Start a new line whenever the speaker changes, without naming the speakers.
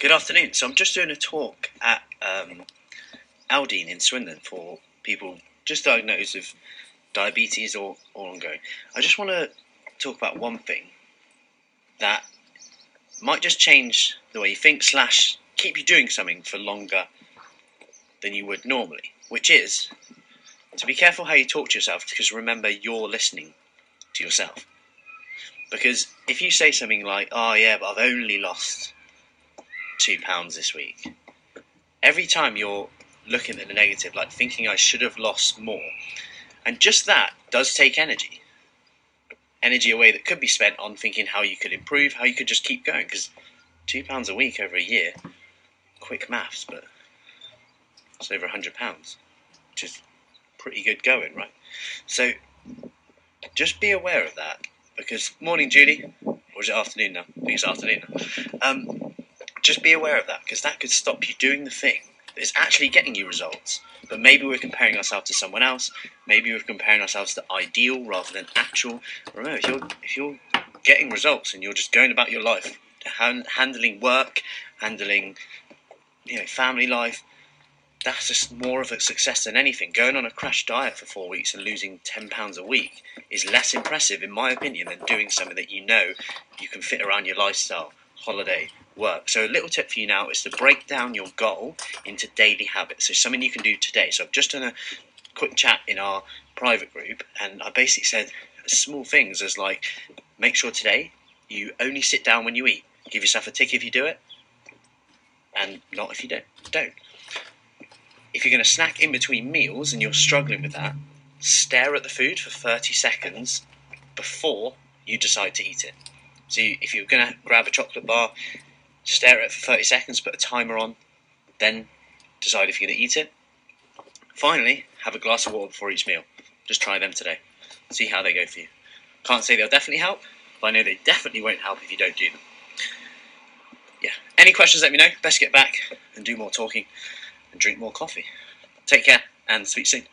Good afternoon. So I'm just doing a talk at um, Aldine in Swindon for people just diagnosed with diabetes or, or ongoing. I just want to talk about one thing that might just change the way you think slash keep you doing something for longer than you would normally, which is to be careful how you talk to yourself because remember you're listening to yourself. Because if you say something like, "Oh yeah, but I've only lost two pounds this week," every time you're looking at the negative, like thinking I should have lost more, and just that does take energy. Energy away that could be spent on thinking how you could improve, how you could just keep going. Because two pounds a week over a year, quick maths, but it's over a hundred pounds, which is pretty good going, right? So just be aware of that because morning, Judy, or is it afternoon now? I think it's afternoon now. Um, just be aware of that because that could stop you doing the thing that is actually getting you results. But maybe we're comparing ourselves to someone else. Maybe we're comparing ourselves to ideal rather than actual. Remember, if you're if you're getting results and you're just going about your life, hand, handling work, handling you know family life, that's just more of a success than anything. Going on a crash diet for four weeks and losing ten pounds a week is less impressive, in my opinion, than doing something that you know you can fit around your lifestyle, holiday, work. So a little tip for you now is to break down your goal into daily habits. So something you can do today. So I've just done a quick chat in our private group, and I basically said small things as like make sure today you only sit down when you eat. Give yourself a tick if you do it, and not if you don't. Don't. If you're going to snack in between meals and you're struggling with that, stare at the food for 30 seconds before you decide to eat it. So if you're going to grab a chocolate bar, stare at it for 30 seconds, put a timer on, then decide if you're going to eat it. Finally, have a glass of water before each meal. Just try them today. See how they go for you. Can't say they'll definitely help, but I know they definitely won't help if you don't do them. Yeah. Any questions, let me know. Best get back and do more talking and drink more coffee. Take care and speak soon.